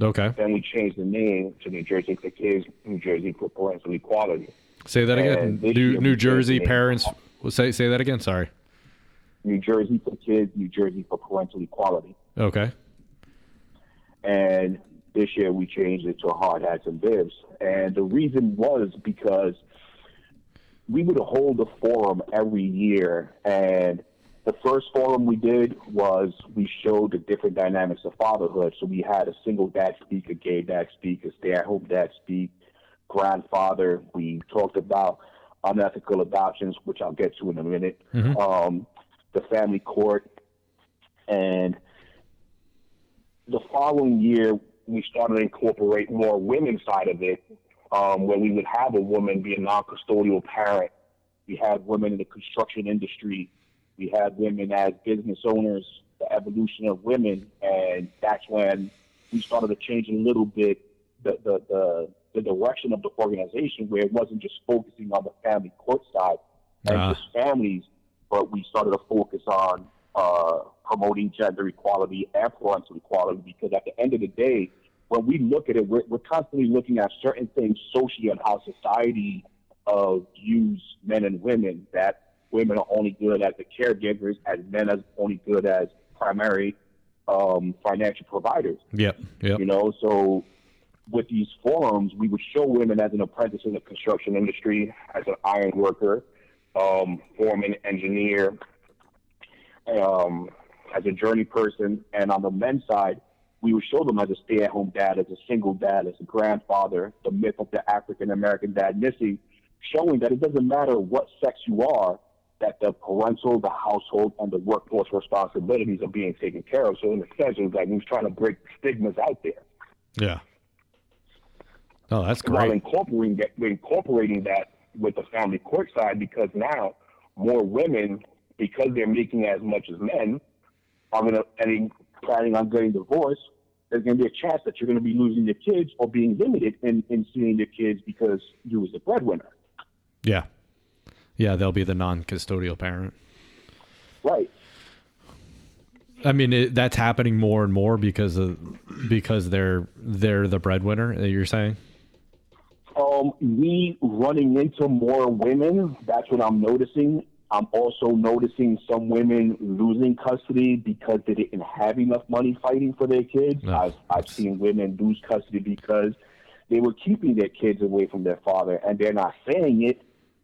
Okay. Then we changed the name to New Jersey for Kids, New Jersey for Parental Equality. Say that again. New New Jersey changed the name. parents. Say say that again. Sorry. New Jersey for Kids, New Jersey for Parental Equality. Okay. and this year we changed it to hard hats and bibs. And the reason was because we would hold a forum every year, and the first forum we did was we showed the different dynamics of fatherhood. So we had a single dad speak, a gay dad speak, a stay-at-home dad speak, grandfather. We talked about unethical adoptions, which I'll get to in a minute. Um, the family court, and the following year, we started to incorporate more women's side of it, um, where we would have a woman be a non-custodial parent. We had women in the construction industry. We had women as business owners, the evolution of women, and that's when we started to change a little bit the, the, the, the direction of the organization, where it wasn't just focusing on the family court side and Ah. just families, but we started to focus on uh, promoting gender equality and parental equality because at the end of the day, when we look at it, we're, we're constantly looking at certain things socially and how society uh, views men and women, that women are only good as the caregivers, as men are only good as primary um, financial providers. Yep. Yep. You know, so with these forums, we would show women as an apprentice in the construction industry, as an iron worker, um, foreman, engineer, um, as a journey person, and on the men's side, we would show them as a stay-at-home dad, as a single dad, as a grandfather, the myth of the African American dad missing, showing that it doesn't matter what sex you are, that the parental, the household, and the workforce responsibilities are being taken care of. So in a sense, it was like we was trying to break stigmas out there Yeah. Oh, that's while great. incorporating that, we're incorporating that with the family court side because now more women, because they're making as much as men, are going to and planning on getting divorced. There's going to be a chance that you're going to be losing your kids or being limited in, in seeing your kids because you was the breadwinner. Yeah. Yeah, they'll be the non-custodial parent. Right. I mean, it, that's happening more and more because of because they're they're the breadwinner. that You're saying? Um, we running into more women. That's what I'm noticing. I'm also noticing some women losing custody because they didn't have enough money fighting for their kids. No. I've I've seen women lose custody because they were keeping their kids away from their father, and they're not saying it,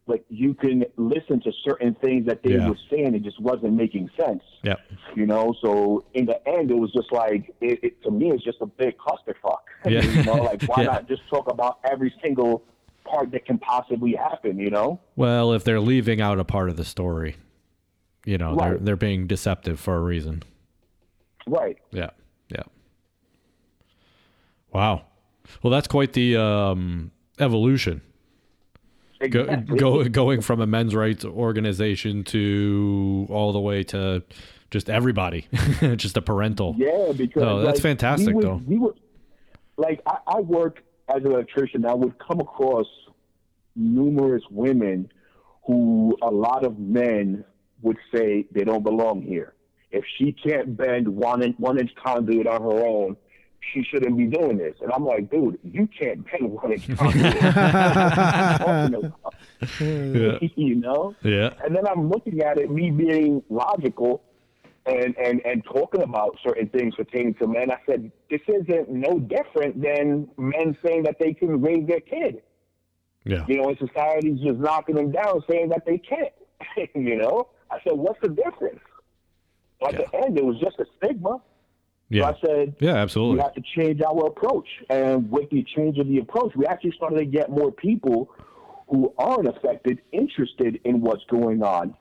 but you can listen to certain things that they Yeah. were saying. It just wasn't making sense. Yep. You know, so in the end, it was just like it, it to me, it's just a big clusterfuck. Yeah. you know, like why Yeah. not just talk about every single part that can possibly happen? You know, Well, if they're leaving out a part of the story, you know, they're they're being deceptive for a reason. right? Yeah. Yeah. Wow. Well, that's quite the um, evolution. Go, Exactly. go, going from a men's rights organization to all the way to just everybody, just a parental. Yeah, because Oh, that's like, fantastic, would, though. We would, like I, I work as an electrician. I would come across numerous women who a lot of men would say they don't belong here. If she can't bend one inch, one inch conduit on her own, she shouldn't be doing this. And I'm like, dude, you can't bend one inch conduit. Yeah. you know? Yeah. And then I'm looking at it, me being logical and, and, and talking about certain things pertaining to men. I said, this isn't no different than men saying that they can raise their kid. Yeah. You know, and society's just knocking them down saying that they can't. you know? I said, what's the difference? But at the end, it was just a stigma. Yeah. So I said, Yeah, absolutely. we have to change our approach. And with the change of the approach, we actually started to get more people who aren't affected interested in what's going on.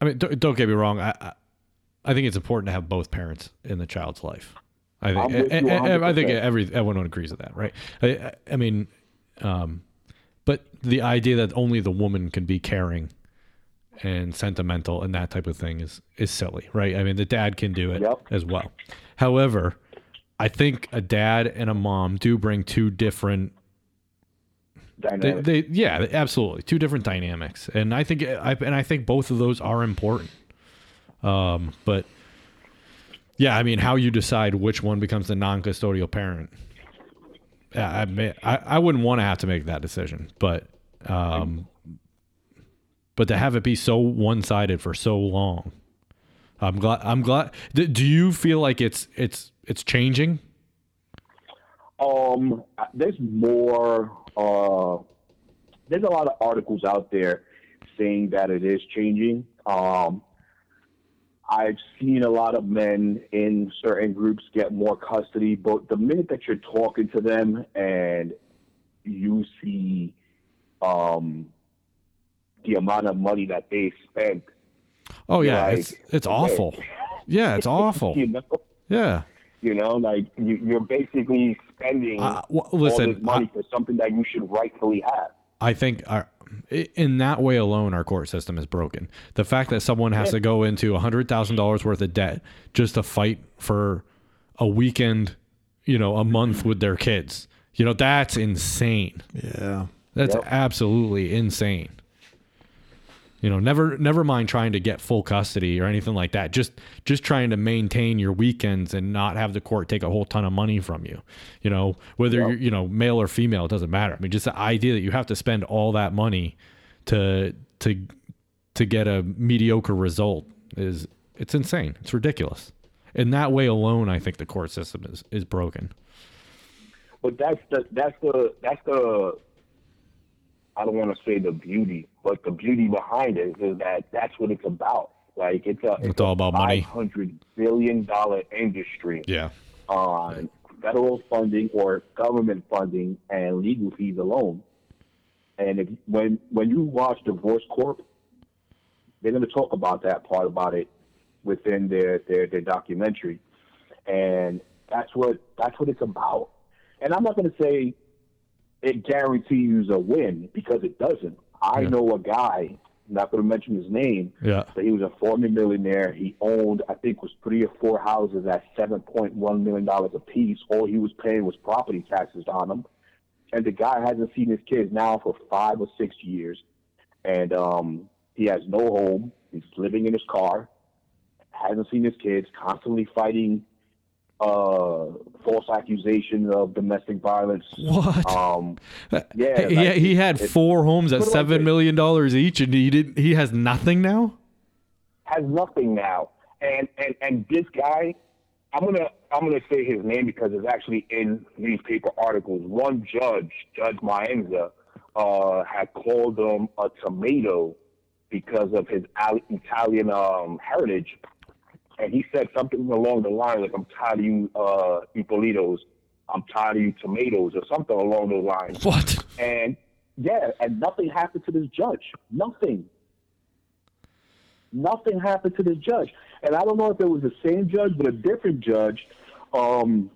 I mean, don't, don't get me wrong. I, I I think it's important to have both parents in the child's life. I think I, think every everyone agrees with that, right? I, I, I mean, um, but the idea that only the woman can be caring and sentimental and that type of thing is is silly, right? I mean, the dad can do it Yep. as well. However, I think a dad and a mom do bring two different they, they yeah absolutely two different dynamics and i think I, and i think both of those are important um but Yeah, I mean, how you decide which one becomes the non-custodial parent. Yeah, I may, I, I wouldn't want to have to make that decision, but um, but to have it be so one-sided for so long, I'm glad. I'm glad. Do, do you feel like it's it's it's changing? Um, there's more. Uh, there's a lot of articles out there saying that it is changing. Um, I've seen a lot of men in certain groups get more custody, but the minute that you're talking to them and you see um, the amount of money that they spent, Oh yeah, Like, it's it's awful. Yeah, it's awful. you know, Yeah. you know, like you, you're basically spending Uh, well, all this money for something that you should rightfully have. I think our, in that way alone, our court system is broken. The fact that someone has to go into a hundred thousand dollars worth of debt just to fight for a weekend, you know, a month with their kids, you know, that's insane. Yeah. That's Yep. absolutely insane. You know, never never mind trying to get full custody or anything like that. Just just trying to maintain your weekends and not have the court take a whole ton of money from you. You know, whether you're you know male or female, it doesn't matter. I mean, just the idea that you have to spend all that money to to to get a mediocre result is it's insane. It's ridiculous. In that way alone, I think the court system is is broken. But that's the that's the that's the I don't want to say the beauty, but the beauty behind it is that that's what it's about. Like it's a It's all about money. Five hundred billion dollar industry Yeah. on federal funding or government funding and legal fees alone. And if, when when you watch Divorce Corp, they're going to talk about that part about it within their, their their documentary, and that's what that's what it's about. And I'm not going to say it guarantees a win because it doesn't. I Yeah. know a guy, not going to mention his name, Yeah. but he was a former millionaire. He owned, I think, was three or four houses at seven point one million dollars a piece. All he was paying was property taxes on them, and the guy hasn't seen his kids now for five or six years, and um, he has no home. He's living in his car, hasn't seen his kids, constantly fighting uh, false accusations of domestic violence. What? Um, yeah, he, like, he had four homes at what do I seven million dollars each, and he did. He has nothing now. has nothing now. And and and this guy, I'm gonna I'm gonna say his name because it's actually in newspaper articles. One judge, Judge Maenza, uh, had called him a tomato because of his Italian um, heritage, and he said something along the lines like, "I'm tired of you, uh, Ipolitos. I'm tired of you, tomatoes," or something along those lines. What? And yeah, and nothing happened to this judge. Nothing. Nothing happened to this judge. And I don't know if it was the same judge, but a different judge um,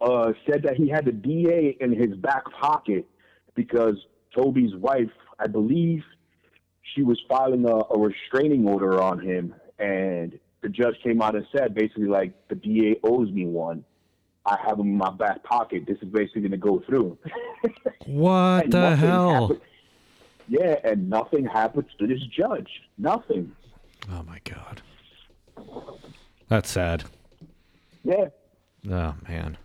uh, said that he had the DA in his back pocket because Toby's wife, I believe, she was filing a, a restraining order on him. And the judge came out and said basically, like, the DA owes me one. I have him in my back pocket. This is basically going to go through. What the hell? happened- Yeah, and nothing happened to this judge. Nothing. Oh my god. That's sad. Yeah. Oh man.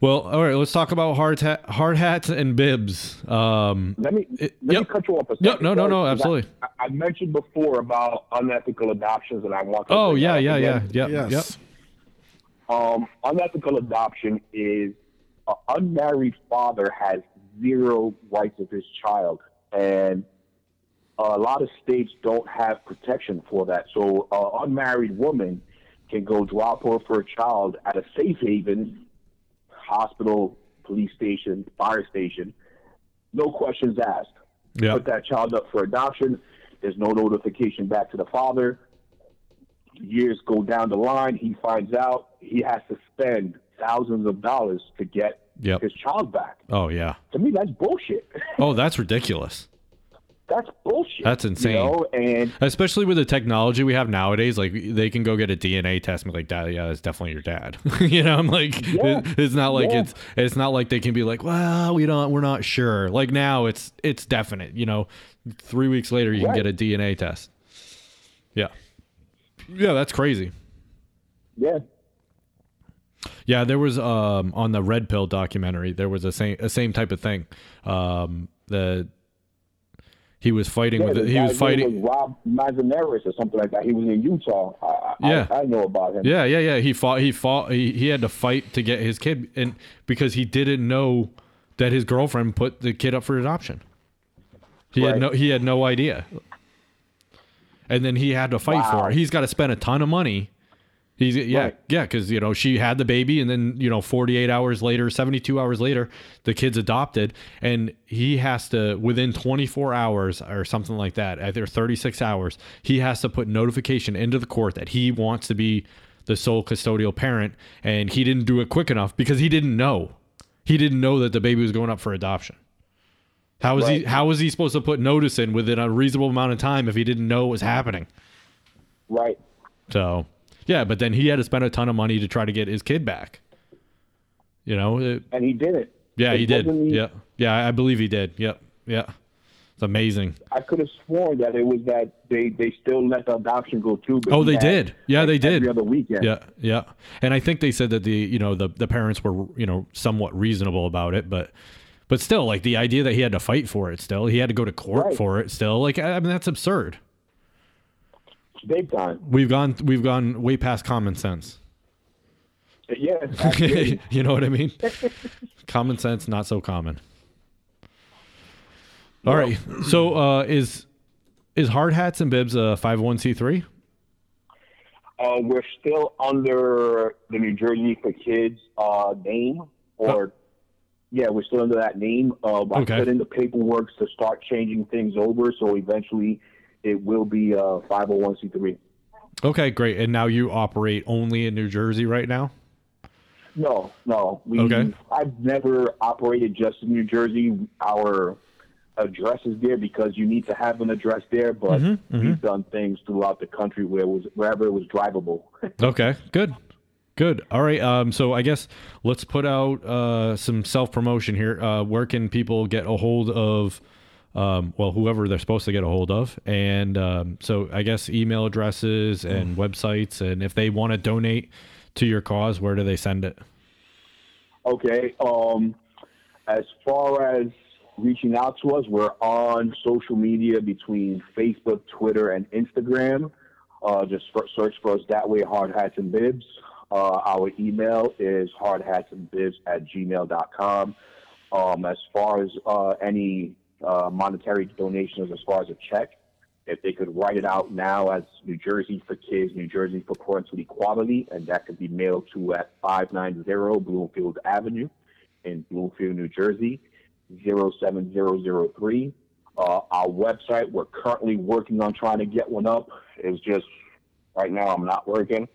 Well, all right. Let's talk about hard hat, hard hats and bibs. Um, Let me let yep. me cut you off a Yep, no, no, no, absolutely. I, I mentioned before about unethical adoptions, and I want to. oh bring yeah, yeah, yeah, yep, yes. yep. Um, unethical adoption is an unmarried father has zero rights of his child, and a lot of states don't have protection for that. So, an unmarried woman can go drop off her child at a safe haven, hospital, police station, fire station, no questions asked. Yeah. Put that child up for adoption. There's no notification back to the father years go down the line, he finds out he has to spend thousands of dollars to get Yep. his child back. Oh yeah. To me, that's bullshit. Oh, that's ridiculous. That's bullshit. That's insane. You know, and Especially with the technology we have nowadays, like they can go get a DNA test and be like, "Dad, yeah, that's definitely your dad." you know, I'm like, Yeah. it- it's not like Yeah. it's it's not like they can be like, "Well, we don't, we're not sure." Like now, it's it's definite. You know, three weeks later, you Right. can get a DNA test. Yeah, Yeah, that's crazy. Yeah. Yeah, there was um on the Red Pill documentary. There was a same a same type of thing. Um, the he was fighting Yeah, with the. He was fighting. was Rob Mazaneris or something like that. He was in Utah. I, I, Yeah. I, I know about him. Yeah, yeah, yeah. He fought. He fought. He, he had to fight to get his kid, and because he didn't know that his girlfriend put the kid up for adoption. He had no. He had no idea. And then he had to fight Wow. for it. He's got to spend a ton of money. He's yeah, Right. yeah, because you know she had the baby, and then you know forty eight hours later, seventy two hours later, the kid's adopted, and he has to within twenty four hours or something like that, either thirty six hours, he has to put notification into the court that he wants to be the sole custodial parent, and he didn't do it quick enough because he didn't know, he didn't know that the baby was going up for adoption. How was he? Right. How was he supposed to put notice in within a reasonable amount of time if he didn't know it was happening? Right. So, yeah, but then he had to spend a ton of money to try to get his kid back. You know, it- And he did it. yeah, It he did. Yeah, yeah, I believe he did. Yep, yeah, it's amazing. I could have sworn that it was that they, they still let the adoption go through. Oh, they had, did. Yeah, they did. Every other weekend. Yeah, yeah, and I think they said that the you know the the parents were you know somewhat reasonable about it, but but still, like the idea that he had to fight for it, still he had to go to court Right. for it, still like I mean that's absurd. Big time. We've gone we've gone way past common sense. Yeah. you know what I mean? common sense, not so common. All right. So uh, is is hard hats and bibs a five hundred one c three? Uh, we're still under the New Jersey for Kids uh, name, or yeah, we're still under that name. Uh, I Okay. put in the paperwork to start changing things over, so eventually it will be uh, 501c3. Okay, great. And now you operate only in New Jersey right now. No, no. We, Okay. I've never operated just in New Jersey. Our address is there because you need to have an address there, but Mm-hmm, we've done things throughout the country where it was wherever it was drivable. Okay, good, good. All right. Um, so I guess let's put out uh, some self promotion here. Uh, where can people get a hold of? Um, well, whoever they're supposed to get a hold of, and um, so I guess email addresses and websites, and if they want to donate to your cause, where do they send it? Okay. Um, as far as reaching out to us, we're on social media between Facebook, Twitter, and Instagram. Uh, just search for us that way, Hard Hats and Bibs. Uh, our email is hardhatsandbibs at gmail.com. Um, as far as uh, any uh, monetary donations, as far as a check, if they could write it out now as New Jersey for Kids, New Jersey for Parental Equality, and that could be mailed to at 590 Bloomfield Avenue in Bloomfield, New Jersey, 07003. Uh, our website, we're currently working on trying to get one up. It's just right now I'm not working.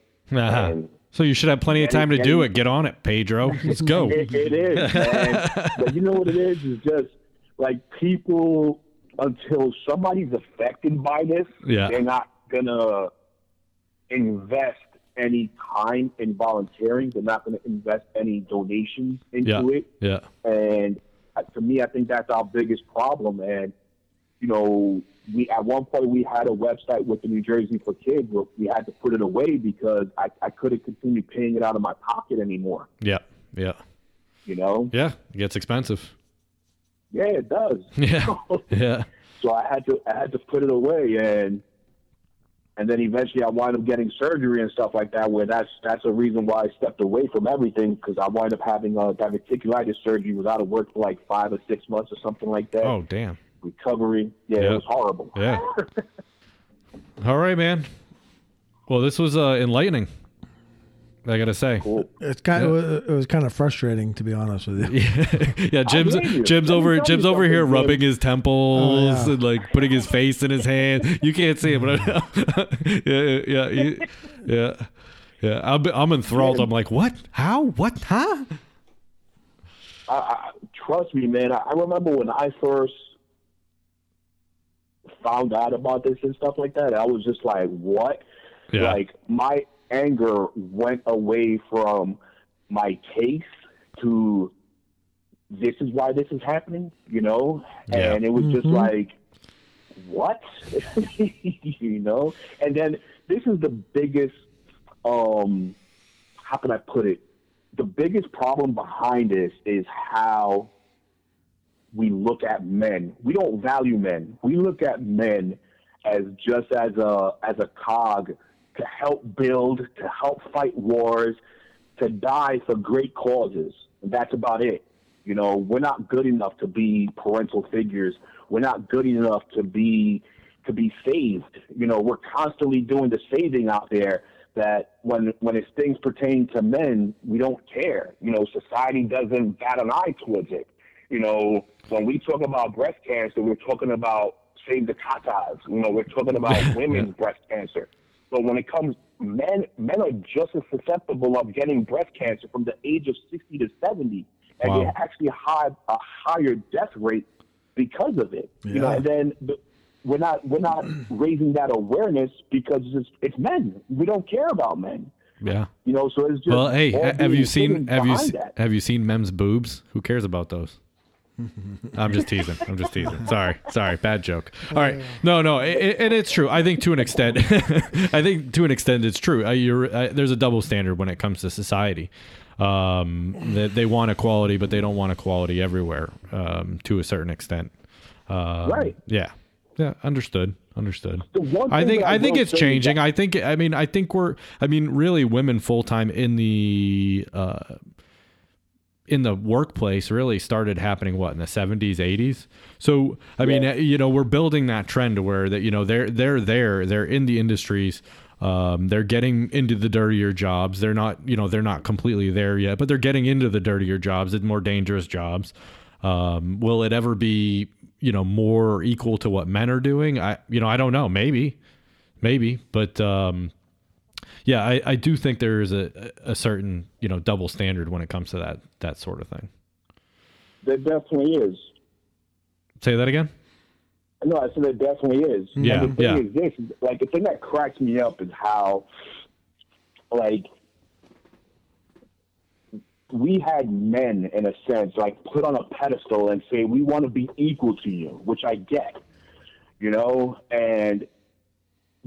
And So you should have plenty of time to do it. Get on it, Pedro. Let's go. it, it is, but you know what it is? Is just like people until somebody's affected by this, Yeah. they're not gonna invest any time in volunteering. They're not gonna invest any donations into Yeah. it. Yeah. And uh, to me, I think that's our biggest problem. And you know, we at one point we had a website with the New Jersey for Kids, but we had to put it away because I, I couldn't continue paying it out of my pocket anymore. Yeah. Yeah. You know? Yeah. It gets expensive. Yeah, it does. Yeah. Yeah. so I had to I had to put it away and and then eventually I wound up getting surgery and stuff like that where that's that's a reason why I stepped away from everything because I wind up having a diverticulitis surgery was out of work for like five or six months or something like that. Oh, damn. Recovery. Yeah, Yeah. it was horrible. Yeah. All right, man. Well, this was uh, enlightening. I gotta say. Cool. It's kind of it was kind of frustrating to be honest with you. yeah, yeah Jim's. Jim's over Jim's over here something, rubbing his temples Oh, yeah. and like putting his face in his hand. You can't see it, but yeah, yeah, yeah, yeah, yeah. I'm I'm enthralled. I'm like, what? How? What? Huh? I, I, trust me, man. I, I remember when I first found out about this and stuff like that. I was just like, "What?" Yeah. Like my anger went away from my case to this is why this is happening, you know. Yeah. And it was just like, what? you know? And then this is the biggest, um, how can I put it? The biggest problem behind this is how we look at men. We don't value men. We look at men as just as a as a cog to help build, to help fight wars, to die for great causes. And that's about it. You know, we're not good enough to be parental figures. We're not good enough to be to be saved. You know, we're constantly doing the saving out there that when when it's things pertaining to men, we don't care. You know, society doesn't bat an eye towards it. You know, when we talk about breast cancer, we're talking about save the tatas. You know, we're talking about women's breast cancer. But when it comes, men men are just as susceptible of getting breast cancer from the age of sixty to seventy, and Wow. they actually have a higher death rate because of it. You know, and then the, we're not we're not raising that awareness because it's, it's men. We don't care about men. Yeah. You know, so it's just Well, hey, have you seen have you behind se- that. have you seen Mem's boobs? Who cares about those? I'm just teasing. I'm just teasing. Sorry, sorry, bad joke. All right, no, no, i i- and it's true. I think to an extent, I think to an extent it's true. Uh, you're, uh, there's a double standard when it comes to society. Um, that they want equality, but they don't want equality everywhere. Um, to a certain extent. Um, Right. Yeah. Yeah. Understood. Understood. I think I I think it's changing. that- I think I mean I think we're I mean really women full time in the uh, in the workplace really started happening what in the 70s 80s so i mean Yeah. you know we're building that trend to where that you know they're they're there they're in the industries um, they're getting into the dirtier jobs. They're not you know they're not completely there yet but they're getting into the dirtier jobs the more dangerous jobs. Um, will it ever be you know more equal to what men are doing? I you know i don't know. Maybe. Maybe. But um yeah, I, I do think there is a, a certain you know double standard when it comes to that that sort of thing. There definitely is. Say that again. No, I said there definitely is. Yeah, And the yeah. is this, like the thing that cracks me up is how, like, we had men in a sense like put on a pedestal and say we want to be equal to you, which I get, you know. And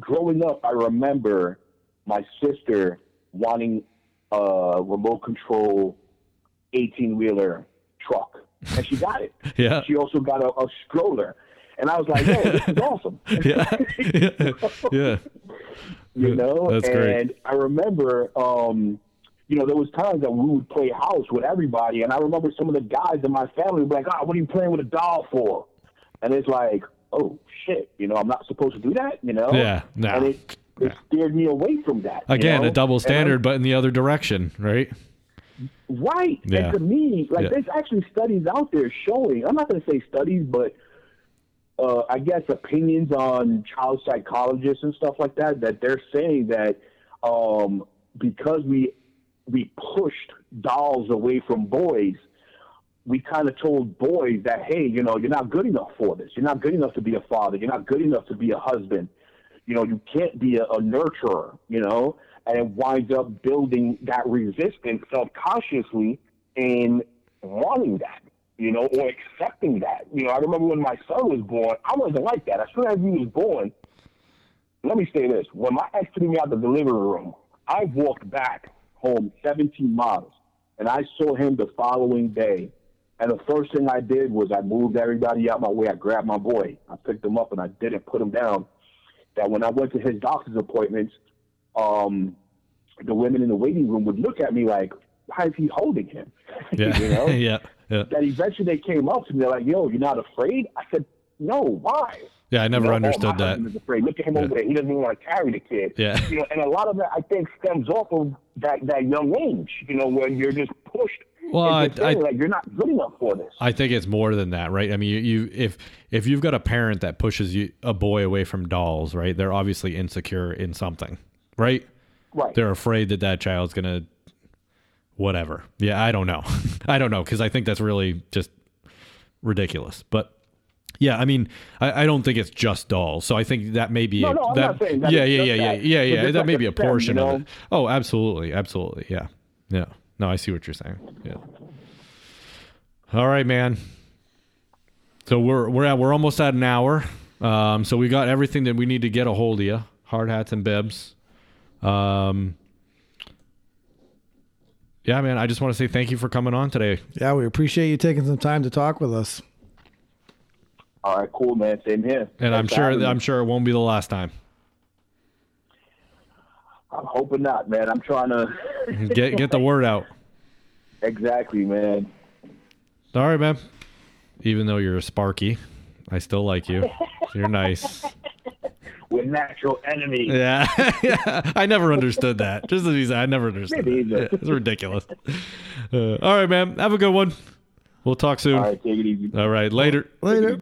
growing up, I remember my sister wanting a remote control eighteen wheeler truck, and she got it. Yeah. She also got a, a stroller. And I was like, "Yo, this is awesome!" Yeah, yeah, yeah. you know. That's and great. I remember, um, you know, there was times that we would play house with everybody, and I remember some of the guys in my family would be like, "Ah, what are you playing with a doll for?" And it's like, "Oh shit!" You know, I'm not supposed to do that. You know. Yeah, no. And it it steered me away from that. you Again, know? a double standard, but in the other direction, right? Right. Yeah. And to me, like Yeah. there's actually studies out there showing. I'm not going to say studies, but uh, I guess opinions on child psychologists and stuff like that. That they're saying that um, because we we pushed dolls away from boys, we kind of told boys that hey, you know, you're not good enough for this. You're not good enough to be a father. You're not good enough to be a husband. You know, you can't be a, a nurturer. You know, and it winds up building that resistance subconsciously in wanting that. You know, or accepting that. You know, I remember when my son was born, I wasn't like that. As soon as he was born, let me say this: when my ex threw me out the delivery room, I walked back home 17 miles, and I saw him the following day. And the first thing I did was I moved everybody out my way. I grabbed my boy, I picked him up, and I didn't put him down. That when I went to his doctor's appointments, um, the women in the waiting room would look at me like, "Why is he holding him?" Yeah, you know. yeah, yeah. That eventually they came up to me, they're like, "Yo, you're not afraid?" I said, "No, why?" Yeah, I never You know, oh, understood my that. afraid. Look at him over there. He doesn't even want to carry the kid. Yeah. You know, and a lot of that I think stems off of that that young age. You know, when you're just pushed. Well, I- I- like you're not good enough for this. I think it's more than that, right? I mean, you, you if if you've got a parent that pushes you a boy away from dolls, right? They're obviously insecure in something, right? right. They're afraid that that child's gonna whatever. Yeah, I don't know. I don't know because I think that's really just ridiculous. But yeah, I mean, I, I don't think it's just dolls. So I think that may be No, a, no, I'm that, not saying that yeah, it's yeah, yeah, yeah, yeah, yeah. That like may a be a portion you of know? it. Oh, absolutely, absolutely. Yeah, yeah. No, I see what you're saying. Yeah. All right, man. So we're we're at we're almost at an hour. Um, so we got everything that we need to get a hold of you. Hard hats and bibs. Um, yeah, man. I just want to say thank you for coming on today. Yeah, we appreciate you taking some time to talk with us. All right, cool, man. Same here. And I'm Thanks for having sure. I'm sure it won't be the last time. I'm hoping not, man. I'm trying to. Get get the word out. exactly, man. All right, man. Even though you're a Sparky, I still like you. You're nice. We're natural enemies. Yeah, yeah. I never understood that. Just as he said, I never understood. Me That. Yeah, it's ridiculous. Uh, all right, man. Have a good one. We'll talk soon. All right, take it easy. All right, later. Later.